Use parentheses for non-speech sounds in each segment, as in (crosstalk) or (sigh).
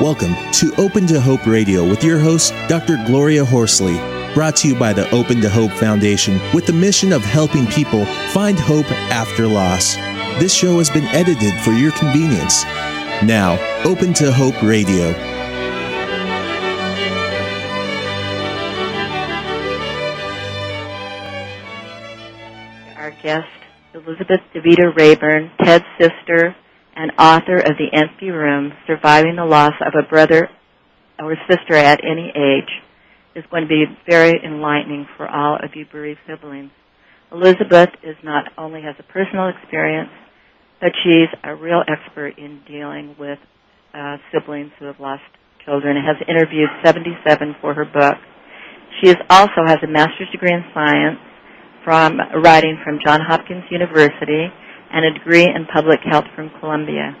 Welcome to Open to Hope Radio with your host, Dr. Gloria Horsley, brought to you by the Open to Hope Foundation with the mission of helping people find hope after loss. This show has been edited for your convenience. Now, Open to Hope Radio. Our guest, Elizabeth DeVita Raeburn, Ted's sister, and author of The Empty Room, Surviving the Loss of a Brother or Sister at Any Age, is going to be very enlightening for all of you bereaved siblings. Elizabeth is not only has a personal experience, but she's a real expert in dealing with uh, siblings who have lost children and has interviewed 77 for her book. She is also has a master's degree in science from writing from Johns Hopkins University and a degree in public health from Columbia.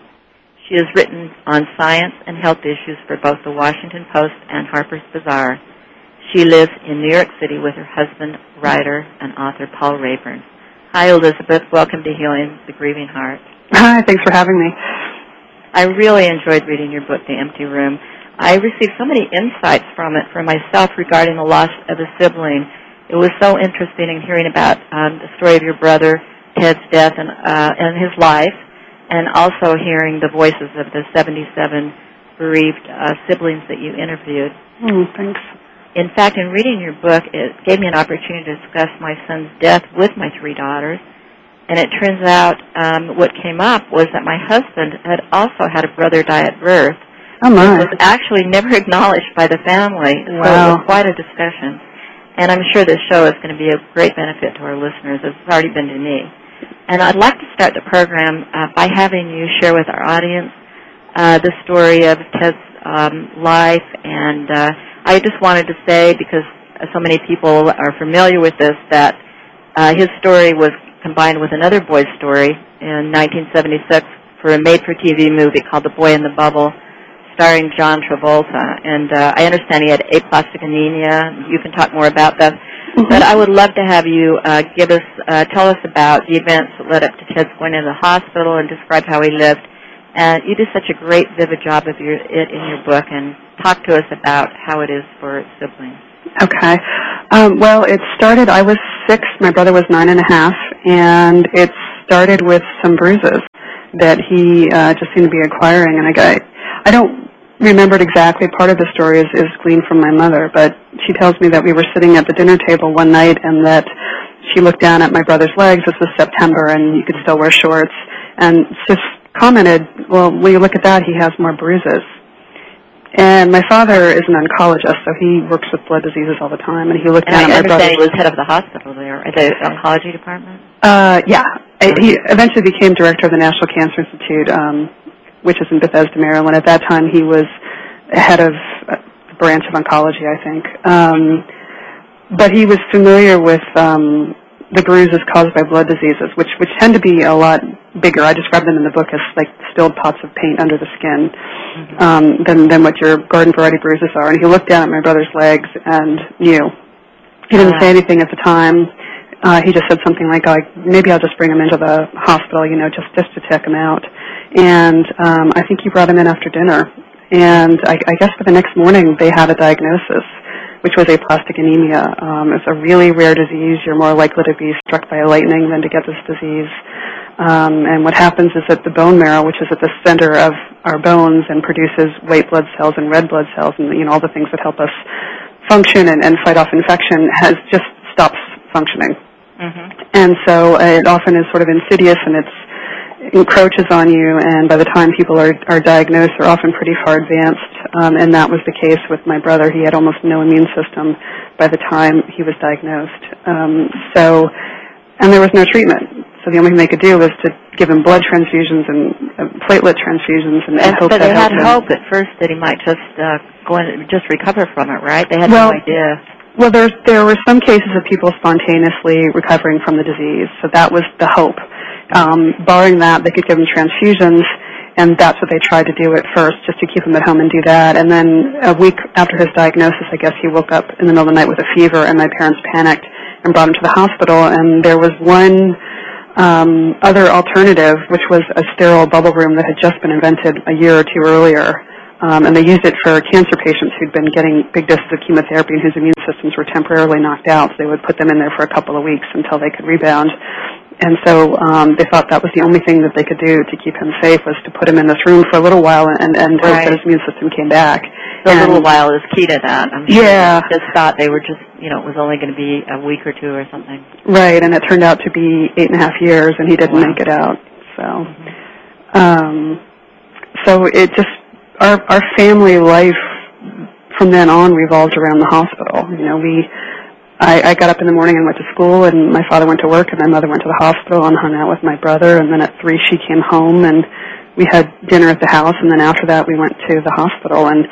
She has written on science and health issues for both the Washington Post and Harper's Bazaar. She lives in New York City with her husband, writer, and author Paul Raeburn. Hi, Elizabeth. Welcome to Healing the Grieving Heart. Hi, thanks for having me. I really enjoyed reading your book, The Empty Room. I received so many insights from it for myself regarding the loss of a sibling. It was so interesting in hearing about um, the story of your brother Ted's death and uh, and his life, and also hearing the voices of the 77 bereaved uh, siblings that you interviewed. Mm, thanks. In fact, in reading your book, it gave me an opportunity to discuss my son's death with my three daughters. And it turns out um, what came up was that my husband had also had a brother die at birth. Oh my! It was actually (laughs) never acknowledged by the family, so it was quite a discussion. And I'm sure this show is going to be a great benefit to our listeners, it's already been to me. And I'd like to start the program uh, by having you share with our audience uh, the story of Ted's um, life. And uh, I just wanted to say, because so many people are familiar with this, that uh, his story was combined with another boy's story in 1976 for a made-for-TV movie called The Boy in the Bubble, starring John Travolta. And uh, I understand he had aplastic anemia. You can talk more about that. But I would love to have you uh, give us, uh, tell us about the events that led up to Ted's going into the hospital and describe how he lived. And you do such a great, vivid job of your, it in your book, and talk to us about how it is for siblings. Okay. Um, well, it started. I was six. My brother was nine and a half, and it started with some bruises that he uh, just seemed to be acquiring. And I got. I don't remember it exactly. Part of the story is, is gleaned from my mother, but she tells me that we were sitting at the dinner table one night, and that she looked down at my brother's legs. This was September, and you could still wear shorts, and just commented, "Well, when you look at that, he has more bruises." And my father is an oncologist, so he works with blood diseases all the time. And he looked And down I at my understand he was head of the hospital there, at the oncology department. Uh, yeah, I- he eventually became director of the National Cancer Institute, um, which is in Bethesda, Maryland. At that time, he was head of a branch of oncology, I think. Um, but he was familiar with um, the bruises caused by blood diseases, which which tend to be a lot bigger. I describe them in the book as like spilled pots of paint under the skin um, than than what your garden variety bruises are. And he looked down at my brother's legs and knew. He didn't say anything at the time. Uh, he just said something like, like, maybe I'll just bring him into the hospital, you know, just just to check him out. And um, I think he brought him in after dinner. And I, I guess for the next morning they had a diagnosis, which was aplastic anemia. Um, it's a really rare disease. You're more likely to be struck by lightning than to get this disease. Um, and what happens is that the bone marrow, which is at the center of our bones and produces white blood cells and red blood cells, and you know all the things that help us function and, and fight off infection, has just stops functioning. Mm-hmm. And so uh, it often is sort of insidious and it's encroaches on you and by the time people are, are diagnosed they're often pretty far advanced um, and that was the case with my brother he had almost no immune system by the time he was diagnosed um, so and there was no treatment so the only thing they could do was to give him blood transfusions and uh, platelet transfusions and, and hope but they had him. hope at first that he might just uh, go and just recover from it, right? They had Well, no idea. Well, there's, there were some cases of people spontaneously recovering from the disease, so that was the hope. Um, barring that, they could give him transfusions, and that's what they tried to do at first, just to keep him at home and do that. And then a week after his diagnosis, I guess he woke up in the middle of the night with a fever, and my parents panicked and brought him to the hospital. And there was one um, other alternative, which was a sterile bubble room that had just been invented a year or two earlier um, and they used it for cancer patients who'd been getting big doses of chemotherapy and whose immune systems were temporarily knocked out. So they would put them in there for a couple of weeks until they could rebound. And so um, they thought that was the only thing that they could do to keep him safe was to put him in this room for a little while and, and hope that his immune system came back. The And- little while is key to that. I'm sure Yeah. they just thought they were just, you know, it was only going to be a week or two or something. Right, and it turned out to be eight and a half years, and he didn't Wow. make it out. So, um, so it just our our family life from then on revolved around the hospital. You know, we I, I got up in the morning and went to school, and my father went to work, and my mother went to the hospital and hung out with my brother. And then at three, she came home, and we had dinner at the house. And then after that, we went to the hospital. And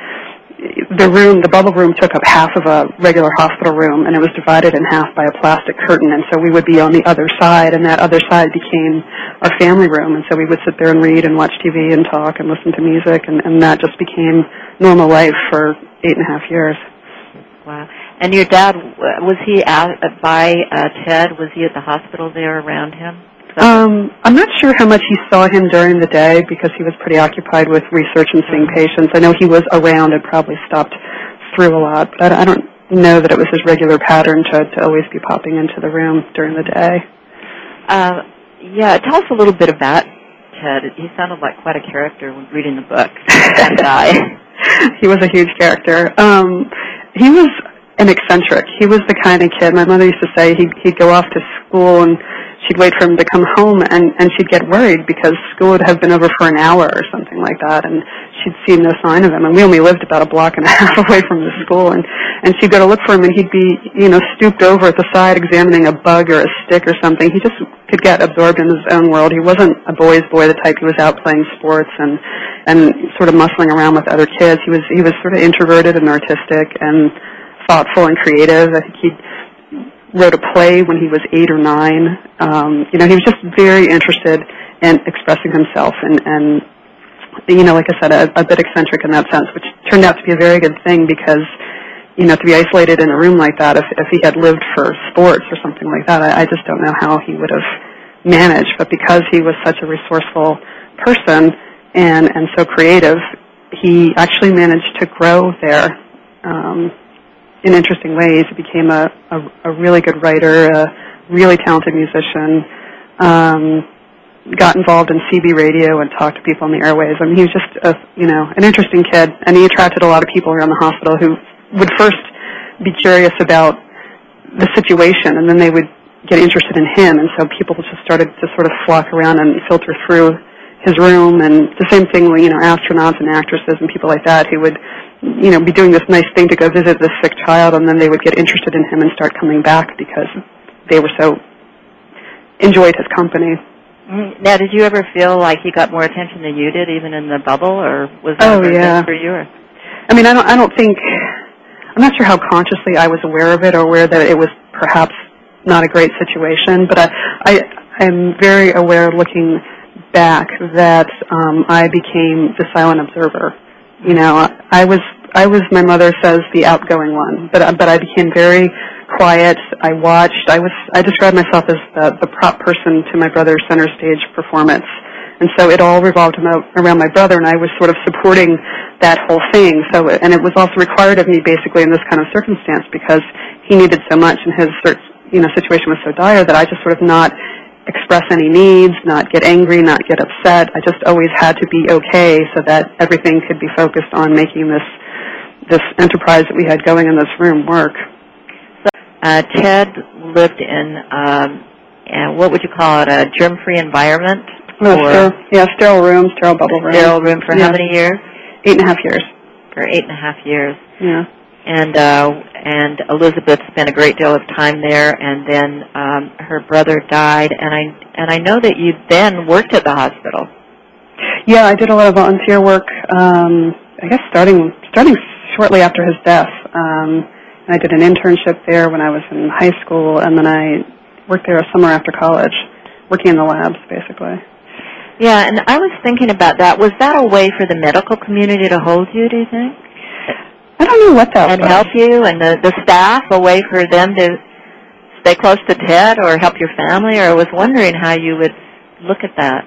the room, the bubble room, took up half of a regular hospital room, and it was divided in half by a plastic curtain. And so we would be on the other side, and that other side became our family room. And so we would sit there and read and watch TV and talk and listen to music, and, and that just became normal life for eight and a half years. Wow. And your dad, was he out by uh, Ted? Was he at the hospital there around him? Um, I'm not sure how much he saw him during the day because he was pretty occupied with research and seeing patients. I know he was around and probably stopped through a lot, but I don't know that it was his regular pattern to, to always be popping into the room during the day. Uh, yeah, tell us a little bit about Ted. He sounded like quite a character when reading the book. (laughs) that guy. he was a huge character. Um, he was an eccentric. He was the kind of kid. My mother used to say he'd, he'd go off to school and she'd wait for him to come home and, and she'd get worried because school would have been over for an hour or something like that and she'd see no sign of him. And we only lived about a block and a (laughs) half away from the school and, and she'd go to look for him and he'd be, you know, stooped over at the side examining a bug or a stick or something. He just could get absorbed in his own world. He wasn't a boy's boy, the type who was out playing sports and, and sort of muscling around with other kids. He was, he was sort of introverted and artistic and thoughtful and creative. I think he wrote a play when he was eight or nine. Um, you know, he was just very interested in expressing himself and, and you know, like I said, a, a bit eccentric in that sense, which turned out to be a very good thing because, you know, to be isolated in a room like that, if, if he had lived for sports or something like that, I, I just don't know how he would have managed. But because he was such a resourceful person and, and so creative, he actually managed to grow there um, in interesting ways. He became a, a, a really good writer, a really talented musician. Um, got involved in CB radio and talked to people on the airways. I mean, he was just a, you know, an interesting kid, and he attracted a lot of people around the hospital who would first be curious about the situation, and then they would get interested in him, and so people just started to sort of flock around and filter through his room, and the same thing with, you know, astronauts and actresses and people like that who would, you know, be doing this nice thing to go visit this sick child, and then they would get interested in him and start coming back because they were so enjoyed his company. Mm, Now, did you ever feel like he got more attention than you did, even in the bubble, or was that Oh, yeah. for you? Or? I mean, I don't, I don't think, I'm not sure how consciously I was aware of it or aware that it was perhaps not a great situation, but I, I, I'm very aware looking back that um, I became the silent observer. You know, I was, I was, my mother says, the outgoing one, but, uh, but I became very quiet. I watched. I was, I described myself as the, the prop person to my brother's center stage performance. And so it all revolved around my brother, and I was sort of supporting that whole thing. So, and it was also required of me basically in this kind of circumstance because he needed so much, and his you know situation was so dire that I just sort of not express any needs, not get angry, not get upset. I just always had to be okay so that everything could be focused on making this this enterprise that we had going in this room work. Uh, Ted lived in, um, uh, what would you call it, a germ-free environment? Oh, or sterile, yeah, sterile room, sterile bubble room. sterile room for Yeah. how many years? Eight and a half years. For eight and a half years. Yeah. and uh, and Elizabeth spent a great deal of time there, and then um, her brother died, and I and I know that you then worked at the hospital. Yeah, I did a lot of volunteer work. Um, I guess starting starting shortly after his death. Um, and I did an internship there when I was in high school, and then I worked there a summer after college, working in the labs, basically. Yeah, and I was thinking about that. Was that a way for the medical community to hold you? Do you think, I don't know what that and was. help you, and the the staff, a way for them to stay close to Ted or help your family? Or I was wondering how you would look at that.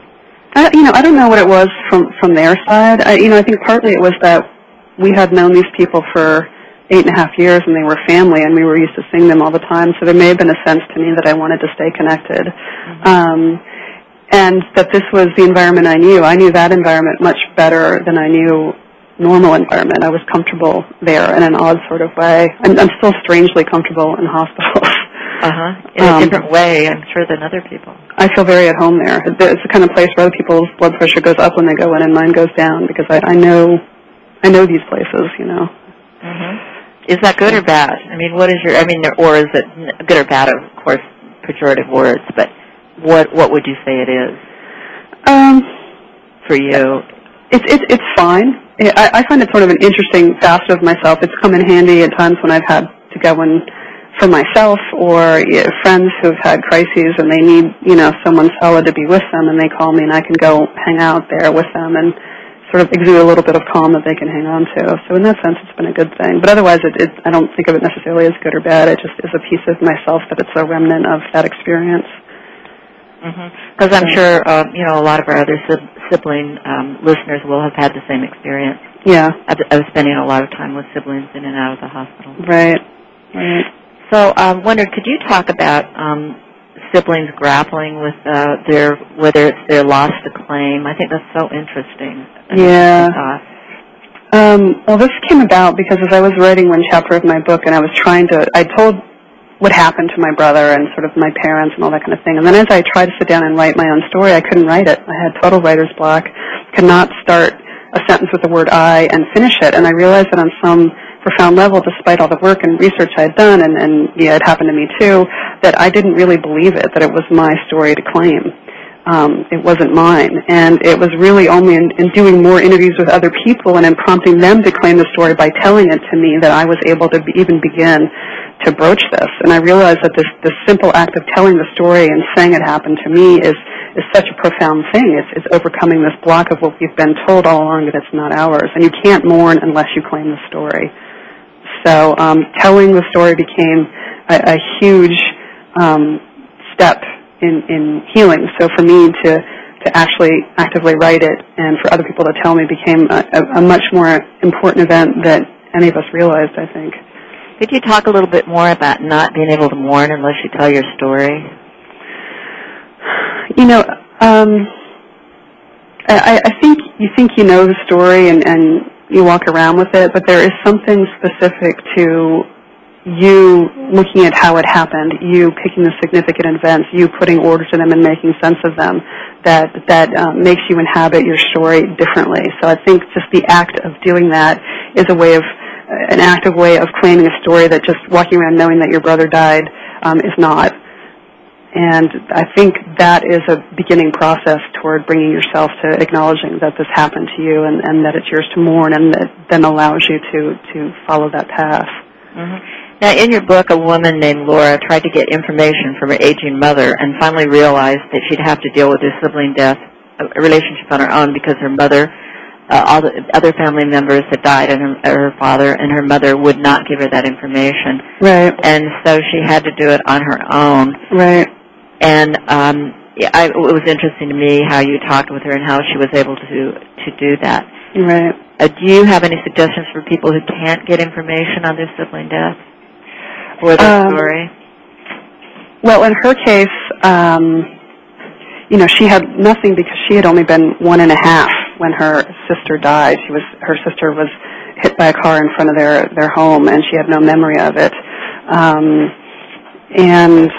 I, you know, I don't know what it was from from their side. I, you know, I think partly it was that we had known these people for eight and a half years, and they were family, and we were used to seeing them all the time. So there may have been a sense to me that I wanted to stay connected, mm-hmm. um, and that this was the environment I knew. I knew that environment much better than I knew normal environment. I was comfortable there in an odd sort of way. I'm, I'm still strangely comfortable in hospitals. (laughs) Uh huh. In um, a different way, I'm sure, than other people. I feel very at home there. It's the kind of place where other people's blood pressure goes up when they go in, and mine goes down because I, I know, I know these places. You know. Mhm. Is that good or bad? I mean, what is your? I mean, or is it good or bad? Of course, pejorative words, but what what would you say it is? Um, for you, it's it's it's fine. I, I find it sort of an interesting facet of myself. It's come in handy at times when I've had to go and for myself or you know, friends who've had crises and they need, you know, someone solid to be with them and they call me and I can go hang out there with them and sort of exude a little bit of calm that they can hang on to. So in that sense, it's been a good thing. But otherwise, it, it, I don't think of it necessarily as good or bad. It just is a piece of myself that it's a remnant of that experience. Because mm-hmm. I'm sure, uh, you know, a lot of our other sibling um, listeners will have had the same experience. Yeah. Of, of spending a lot of time with siblings in and out of the hospital. Right. Right. So, um, wondered, could you talk about um, siblings grappling with uh, their whether it's their loss to claim? I think that's so interesting. Yeah. Um, well, this came about because as I was writing one chapter of my book, and I was trying to, I told what happened to my brother and sort of my parents and all that kind of thing. And then as I tried to sit down and write my own story, I couldn't write it. I had total writer's block. Could not start a sentence with the word I and finish it. And I realized that on some profound level, despite all the work and research I had done, and, and yeah, it happened to me too, that I didn't really believe it, that it was my story to claim. Um, it wasn't mine. And it was really only in, in doing more interviews with other people and in prompting them to claim the story by telling it to me that I was able to be, even begin to broach this. And I realized that this, this simple act of telling the story and saying it happened to me is, is such a profound thing. It's, it's overcoming this block of what we've been told all along that it's not ours. And you can't mourn unless you claim the story. So um, telling the story became a, a huge um, step in, in healing. So for me to to actually actively write it and for other people to tell me became a, a, a much more important event than any of us realized. I think. Could you talk a little bit more about not being able to mourn unless you tell your story? You know, um, I, I think you think you know the story and, and you walk around with it, but there is something specific to you looking at how it happened, you picking the significant events, you putting order to them and making sense of them, that that um, makes you inhabit your story differently. So I think just the act of doing that is a way of an active way of claiming a story that just walking around knowing that your brother died um, is not. And I think that is a beginning process toward bringing yourself to acknowledging that this happened to you and, and that it's yours to mourn and that then allows you to, to follow that path. Mm-hmm. Now, in your book, a woman named Laura tried to get information from her aging mother and finally realized that she'd have to deal with her sibling death, a relationship on her own because her mother, uh, all the other family members had died and her, her father and her mother would not give her that information. Right. And so she had to do it on her own. Right. And um, I, it was interesting to me how you talked with her and how she was able to to do that. Right. Uh, do you have any suggestions for people who can't get information on their sibling death or their um, story? Well, in her case, um, you know, she had nothing because she had only been one and a half when her sister died. She was her sister was hit by a car in front of their their home, and she had no memory of it. Um, and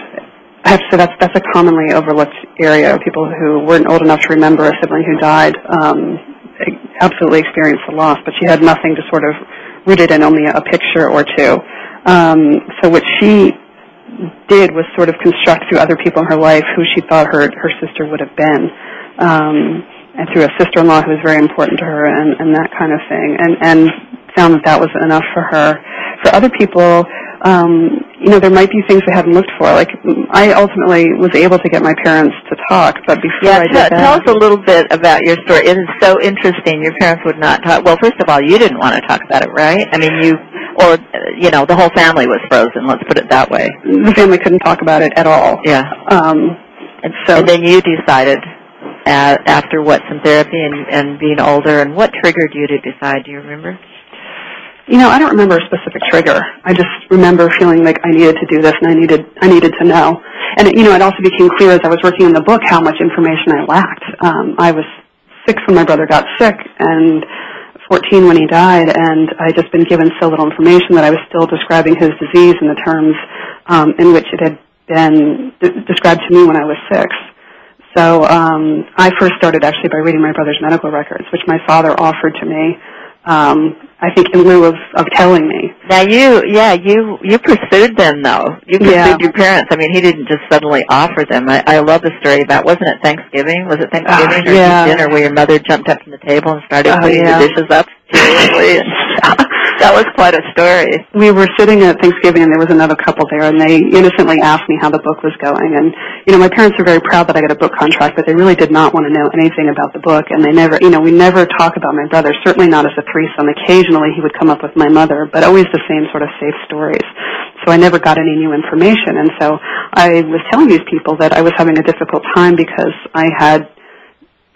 I have to say that's that's a commonly overlooked area. People who weren't old enough to remember a sibling who died um, absolutely experienced the loss, but she had nothing to sort of root it in, only a picture or two. Um, so what she did was sort of construct through other people in her life who she thought her her sister would have been, um, and through a sister-in-law who was very important to her, and, and that kind of thing, and and found that that was enough for her. For other people, um, you know, there might be things they hadn't looked for. Like I ultimately was able to get my parents to talk, but before yeah, I did tell, that, tell us a little bit about your story. It is so interesting. Your parents would not talk. Well, first of all, you didn't want to talk about it, right? I mean, you or you know, the whole family was frozen. Let's put it that way. The family couldn't talk about it at all. Yeah. Um, and so, and then you decided. uh, after what some therapy and, and being older, and what triggered you to decide? Do you remember? You know, I don't remember a specific trigger. I just remember feeling like I needed to do this and I needed I needed to know. And it, you know, it also became clear as I was working on the book how much information I lacked. Um, I was six when my brother got sick and 14 when he died, and I'd just been given so little information that I was still describing his disease in the terms um, in which it had been d- described to me when I was six. So um, I first started actually by reading my brother's medical records, which my father offered to me um, I think in lieu of, of telling me. Now you, yeah, you you pursued them though. You pursued Yeah. your parents. I mean, he didn't just suddenly offer them. I, I love the story about. Wasn't it Thanksgiving? Was it ah, Thanksgiving or yeah. dinner where your mother jumped up from the table and started Oh, putting yeah. the dishes up (laughs) seriously? (laughs) That was quite a story. We were sitting at Thanksgiving and there was another couple there and they innocently asked me how the book was going. And you know my parents are very proud that I got a book contract but they really did not want to know anything about the book. And they never you know we never talk about my brother certainly not as a threesome. Occasionally he would come up with my mother but always the same sort of safe stories. So I never got any new information. And so I was telling these people that I was having a difficult time because I had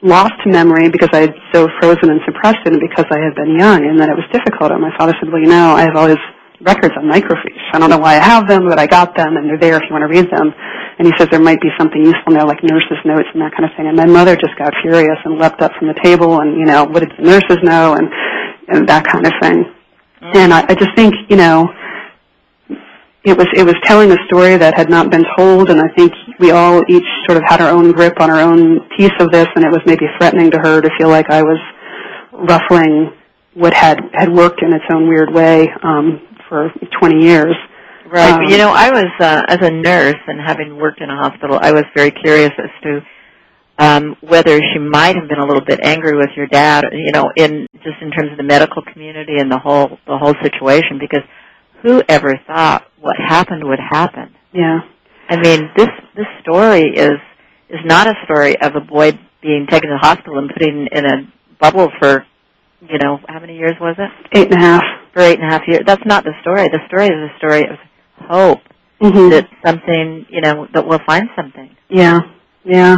lost memory because I had so frozen and suppressed it and because I had been young and that it was difficult. And my father said, well, you know, I have all his records on microfiche. I don't know why I have them, but I got them and they're there if you want to read them. And he says there might be something useful in there like nurses' notes and that kind of thing. And my mother just got furious and leapt up from the table and, you know, what did the nurses know and, and that kind of thing. Mm. And I, I just think, you know, it was it was telling a story that had not been told, and I think we all each sort of had our own grip on our own piece of this, and it was maybe threatening to her to feel like I was ruffling what had had worked in its own weird way um, for 20 years. Right. Um, you know, I was uh, as a nurse and having worked in a hospital, I was very curious as to um, whether she might have been a little bit angry with your dad. You know, in just in terms of the medical community and the whole the whole situation, because who ever thought what happened would happen? Yeah, I mean, this this story is is not a story of a boy being taken to the hospital and put in, in a bubble for, you know, how many years was it? eight and a half. For eight and a half years. That's not the story. The story is a story of hope Mm-hmm. that something, you know, that we'll find something. Yeah, yeah.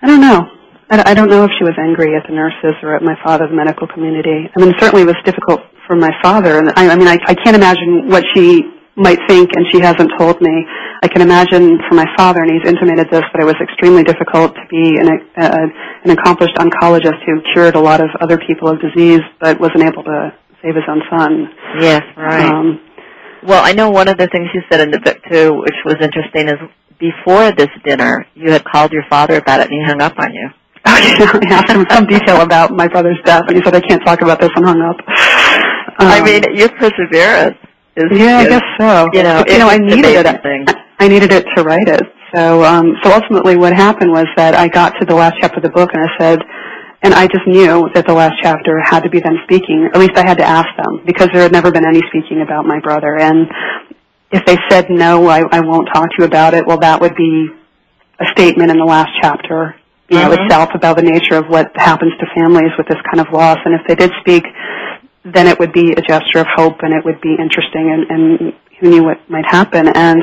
I don't know. I, I don't know if she was angry at the nurses or at my father, the medical community. I mean, certainly it was difficult for my father, and I, I mean, I, I can't imagine what she might think, and she hasn't told me. I can imagine for my father, and he's intimated this, that it was extremely difficult to be an, uh, an accomplished oncologist who cured a lot of other people of disease, but wasn't able to save his own son. Yes, right. Um, well, I know one of the things you said in the book too, which was interesting, is before this dinner, you had called your father about it, and he hung up on you. (laughs) I (laughs) asked him some detail about my brother's death, and he said, I can't talk about this, and hung up. I Um, mean, your perseverance is. yeah, I guess so. You know, But, you know, I needed it. thing. I needed it to write it. So, um, so ultimately, what happened was that I got to the last chapter of the book, and I said, and I just knew that the last chapter had to be them speaking. At least I had to ask them because there had never been any speaking about my brother. And if they said no, I, I won't talk to you about it. Well, that would be a statement in the last chapter, you know, Mhm. itself about the nature of what happens to families with this kind of loss. And if they did speak, then it would be a gesture of hope, and it would be interesting, and, and who knew what might happen. And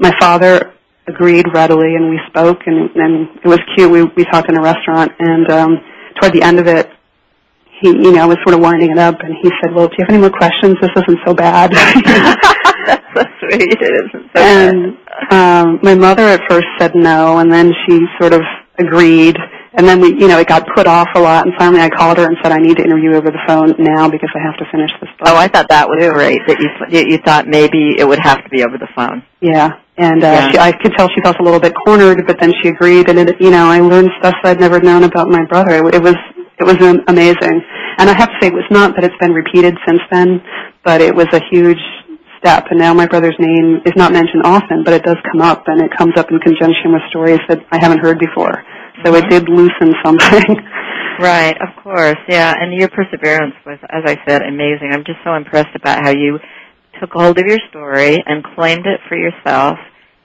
my father agreed readily, and we spoke, and, and it was cute. We we talked in a restaurant, and um, toward the end of it, he, you know, was sort of winding it up, and he said, "Well, do you have any more questions? This isn't so bad." (laughs) That's so sweet. It isn't so and bad. um, my mother at first said no, and then she sort of agreed. And then we, you know, it got put off a lot. And finally, I called her and said, "I need to interview over the phone now because I have to finish this book." Oh, I thought that was great. That you you you thought maybe it would have to be over the phone. Yeah, and uh, Yeah. She, I could tell she felt a little bit cornered, but then she agreed, and it, you know, I learned stuff I'd never known about my brother. It, it was it was amazing, and I have to say, it was not that it's been repeated since then, but it was a huge step. And now my brother's name is not mentioned often, but it does come up, and it comes up in conjunction with stories that I haven't heard before. So it Mhm. did loosen something. (laughs) Right, of course, yeah. And your perseverance was, as I said, amazing. I'm just so impressed about how you took hold of your story and claimed it for yourself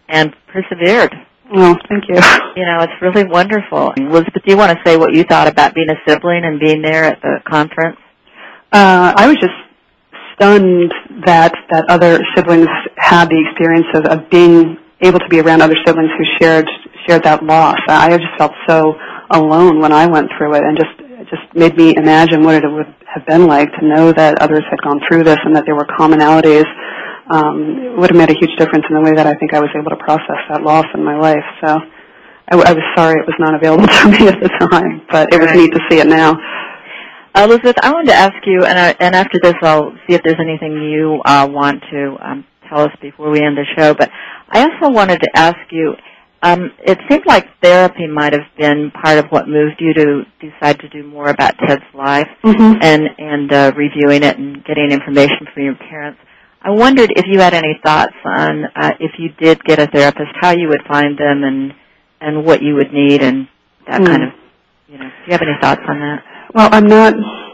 and persevered. oh, thank you. (laughs) You know, it's really wonderful. Elizabeth, do you want to say what you thought about being a sibling and being there at the conference? Uh, I was just stunned that that other siblings had the experience of, of being able to be around other siblings who shared shared that loss. I just felt so alone when I went through it, and just just made me imagine what it would have been like to know that others had gone through this and that there were commonalities. Um, it would have made a huge difference in the way that I think I was able to process that loss in my life. So I, I was sorry it was not available (laughs) to me at the time, but it was neat to see it now. Elizabeth, I wanted to ask you, and, I, and after this, I'll see if there's anything you uh, want to um, tell us before we end the show. But I also wanted to ask you. Um, it seemed like therapy might have been part of what moved you to decide to do more about Ted's life mm-hmm. and and uh, reviewing it and getting information from your parents. I wondered if you had any thoughts on uh, if you did get a therapist, how you would find them, and and what you would need, and that Mm. kind of. You know, do you have any thoughts on that? Well, I'm not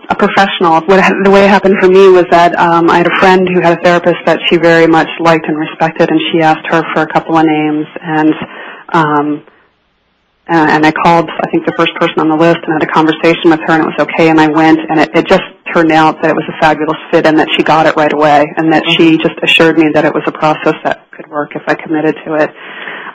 a professional. What ha- the way it happened for me was that um, I had a friend who had a therapist that she very much liked and respected, and she asked her for a couple of names, and um, uh, and I called I think the first person on the list and had a conversation with her, and it was okay, and I went, and it, it just turned out that it was a fabulous fit, and that she got it right away, and that she just assured me that it was a process that could work if I committed to it.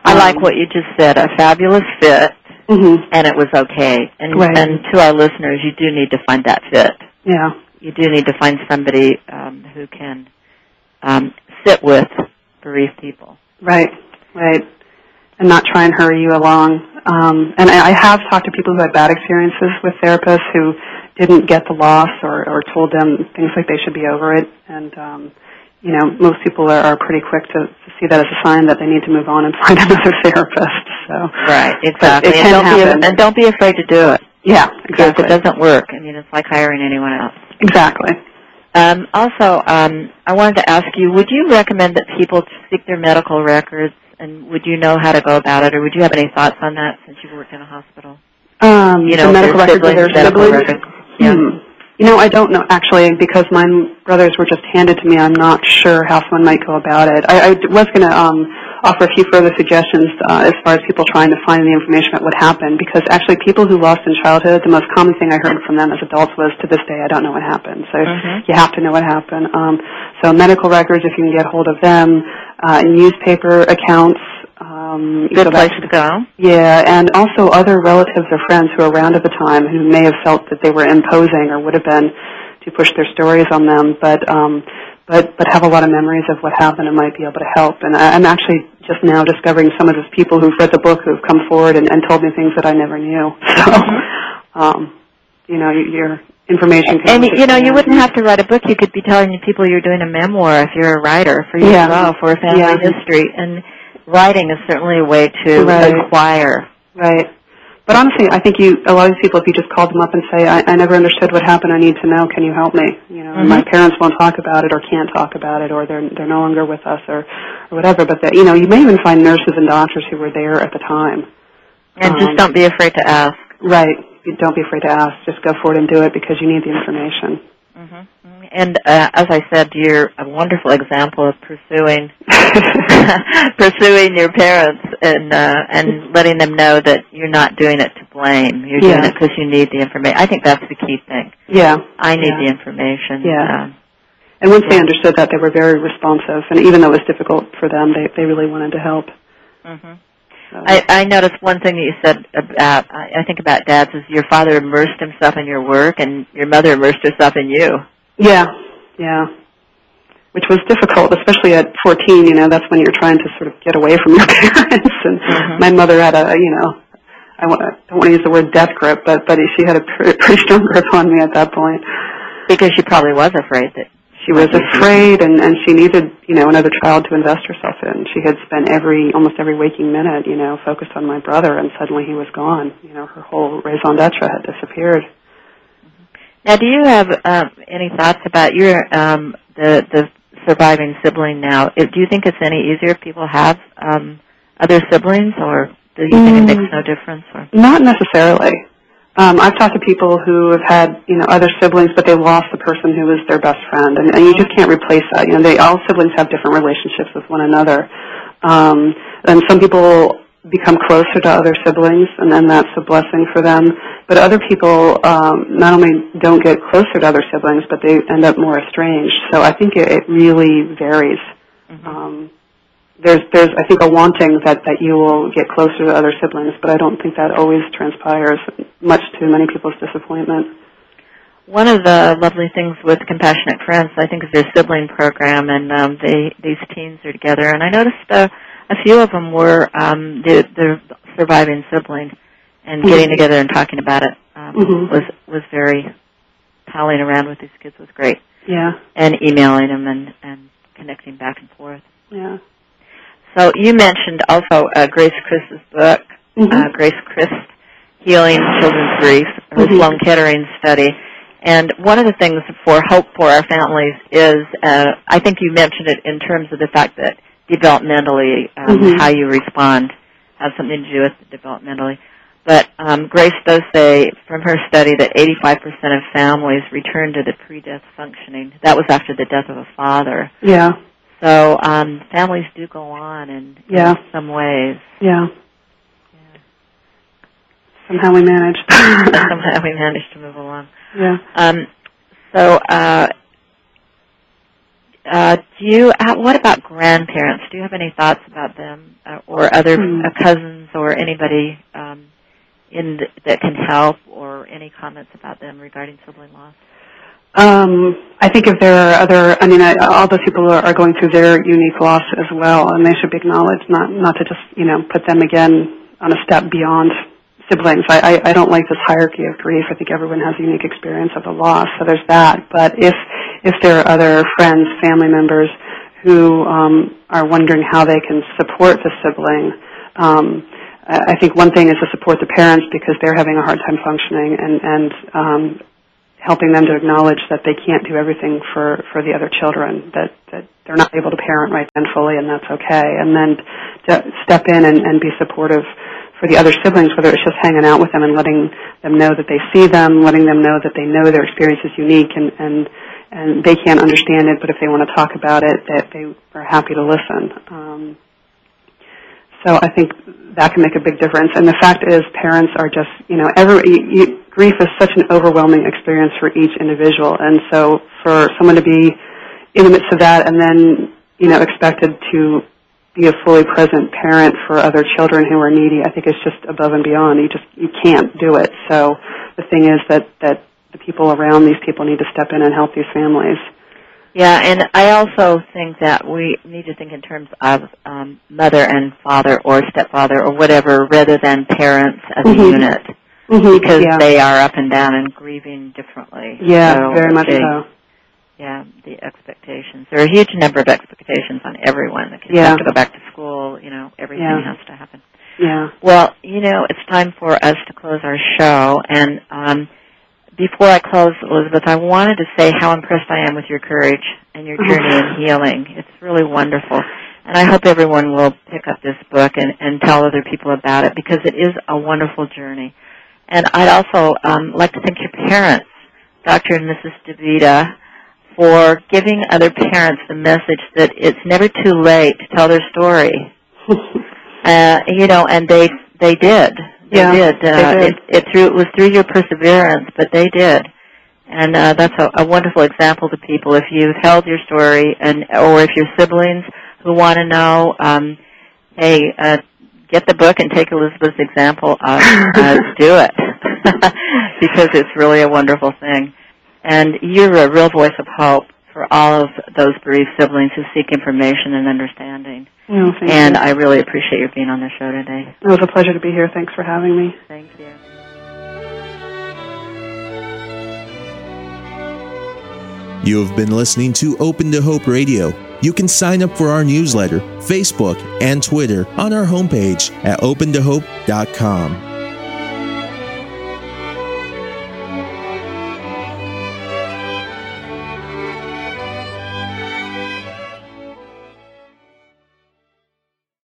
I like Um, what you just said. A fabulous fit, mhm. and it was okay. And Right. and to our listeners, you do need to find that fit. Yeah. You do need to find somebody um, who can um, sit with bereaved people. Right, right. And not try and hurry you along. Um, and I I have talked to people who had bad experiences with therapists who didn't get the loss or, or told them things like they should be over it. And, um, you know, most people are, are pretty quick to, to see that as a sign that they need to move on and (laughs) find another therapist. So, Right, exactly. it and can don't happen. be and don't be afraid to do it yeah, because exactly. it doesn't work. I mean, it's like hiring anyone else. Exactly. Um, also, um, I wanted to ask you: Would you recommend that people seek their medical records, and would you know how to go about it, or would you have any thoughts on that since you've worked in a hospital? Um, You know, the medical records of their siblings, records. Yeah. Hmm. You know, I don't know actually because my brothers were just handed to me. I'm not sure how someone might go about it. I, I was going to um, offer a few further suggestions uh, as far as people trying to find the information about what happened. Because actually, people who lost in childhood, the most common thing I heard from them as adults was, "To this day, I don't know what happened." So Mhm. you have to know what happened. Um, so medical records, if you can get hold of them, uh, newspaper accounts. Um, Good so place to go. yeah, and also other relatives or friends who were around at the time who may have felt that they were imposing or would have been to push their stories on them, but um, but but have a lot of memories of what happened and might be able to help. And I, I'm actually just now discovering some of those people who've read the book who've come forward and, and told me things that I never knew. (laughs) So, um, you know, your, your information. Can And you know, you wouldn't have to write a book. You could be telling people you're doing a memoir if you're a writer for Yeah. yourself or a family Yeah. history. And writing is certainly a way to Right. acquire. Right. But honestly, I think you a lot of these people, if you just called them up and say, I, "I never understood what happened. I need to know. Can you help me?" You know, Mhm. my parents won't talk about it or can't talk about it, or they're they're no longer with us, or or whatever. But that you know, you may even find nurses and doctors who were there at the time. And Um, just don't be afraid to ask. Right. Don't be afraid to ask. Just go forward and do it because you need the information. hmm And uh, as I said, you're a wonderful example of pursuing (laughs) (laughs) pursuing your parents and uh, and letting them know that you're not doing it to blame. You're doing it because you need the information. I think that's the key thing. yeah. I need Yeah. the information. Yeah. Um, And once they understood that, they were very responsive, and even though it was difficult for them, they they really wanted to help. mhm. So. I, I noticed one thing that you said about I, I think about dads is your father immersed himself in your work and your mother immersed herself in you. Yeah, yeah. Which was difficult, especially at 14. You know, that's when you're trying to sort of get away from your (laughs) parents. And Mhm. my mother had a, you know, I wa- I don't want to use the word death grip, but but she had a pre- pretty strong (laughs) grip on me at that point. Because she probably was afraid that She was might lose you. afraid, and and she needed, you know, another child to invest herself in. She had spent every almost every waking minute, you know, focused on my brother, and suddenly he was gone. You know, her whole raison d'être had disappeared. Now, do you have um, any thoughts about your um, the the surviving sibling now? Do you think it's any easier if people have um, other siblings, or do you think it makes Mm. no difference? Or Not necessarily. Um, I've talked to people who have had, you know, other siblings, but they lost the person who was their best friend, and, and you just can't replace that. You know, they all siblings have different relationships with one another, um, and some people become closer to other siblings, and then that's a blessing for them. But other people um, not only don't get closer to other siblings, but they end up more estranged. So I think it, it really varies. Mhm. Um, there's there's I think a wanting that that you will get closer to other siblings, but I don't think that always transpires, much to many people's disappointment. One of the lovely things with Compassionate Friends, I think, is their sibling program, and um, they these teens are together. And I noticed uh, a few of them were um, the, the surviving sibling, and getting mm-hmm. together and talking about it um, mm-hmm. was was very palling around with these kids was great. Yeah. And emailing them and and connecting back and forth. Yeah. So you mentioned also uh, Grace Chris's book, mm-hmm. uh, Grace Christ, Healing Children's Grief, her mm-hmm. Sloan Kettering study. And one of the things for hope for our families is, uh, I think you mentioned it in terms of the fact that developmentally, um, mm-hmm. how you respond has something to do with developmentally. But um, Grace does say from her study that 85% of families return to the pre-death functioning. That was after the death of a father. Yeah. So um, families do go on in, yeah. in some ways. Yeah. yeah. Somehow we managed. (laughs) Somehow we managed to move along. Yeah. Um, so, uh, uh, do you? Uh, what about grandparents? Do you have any thoughts about them, uh, or other uh, cousins, or anybody um, in the, that can help, or any comments about them regarding sibling loss? Um, I think if there are other, I mean, I, all those people are, are going through their unique loss as well, and they should be acknowledged, not not to just you know put them again on a step beyond siblings. I, I, I don't like this hierarchy of grief. I think everyone has a unique experience of the loss, so there's that. But if if there are other friends, family members who um, are wondering how they can support the sibling. Um, I think one thing is to support the parents because they're having a hard time functioning and, and um, helping them to acknowledge that they can't do everything for, for the other children, that, that they're not able to parent right then fully, and that's okay. And then to step in and, and be supportive for the other siblings, whether it's just hanging out with them and letting them know that they see them, letting them know that they know their experience is unique and, and, and they can't understand it, but if they want to talk about it, that they are happy to listen. Um, so I think that can make a big difference. And the fact is, parents are just, you know, every, you, grief is such an overwhelming experience for each individual. And so for someone to be in the midst of that and then, you know, expected to be a fully present parent for other children who are needy, I think is just above and beyond. You just, you can't do it. So the thing is that, that the people around these people need to step in and help these families. Yeah, and I also think that we need to think in terms of um, mother and father or stepfather or whatever rather than parents as mm-hmm. a unit. Mm-hmm. Because yeah. they are up and down and grieving differently. Yeah, so very much they, so. Yeah, the expectations. There are a huge number of expectations on everyone. The kids yeah. have to go back to school, you know, everything yeah. has to happen. Yeah. Well, you know, it's time for us to close our show and um before I close, Elizabeth, I wanted to say how impressed I am with your courage and your journey in (laughs) healing. It's really wonderful. And I hope everyone will pick up this book and, and tell other people about it because it is a wonderful journey. And I'd also um, like to thank your parents, Dr. and Mrs. DeVita, for giving other parents the message that it's never too late to tell their story. (laughs) uh, you know, and they they did. They yeah, did. Uh, they did. It, it through it was through your perseverance, but they did. And uh, that's a, a wonderful example to people. If you've held your story, and or if your siblings who want to know, um, hey, uh, get the book and take Elizabeth's example. Uh, (laughs) uh, do it (laughs) because it's really a wonderful thing. And you're a real voice of hope for all of those bereaved siblings who seek information and understanding. Oh, and you. I really appreciate you being on the show today. It was a pleasure to be here. Thanks for having me. Thank you. You have been listening to Open to Hope Radio. You can sign up for our newsletter, Facebook, and Twitter on our homepage at opentohope.com.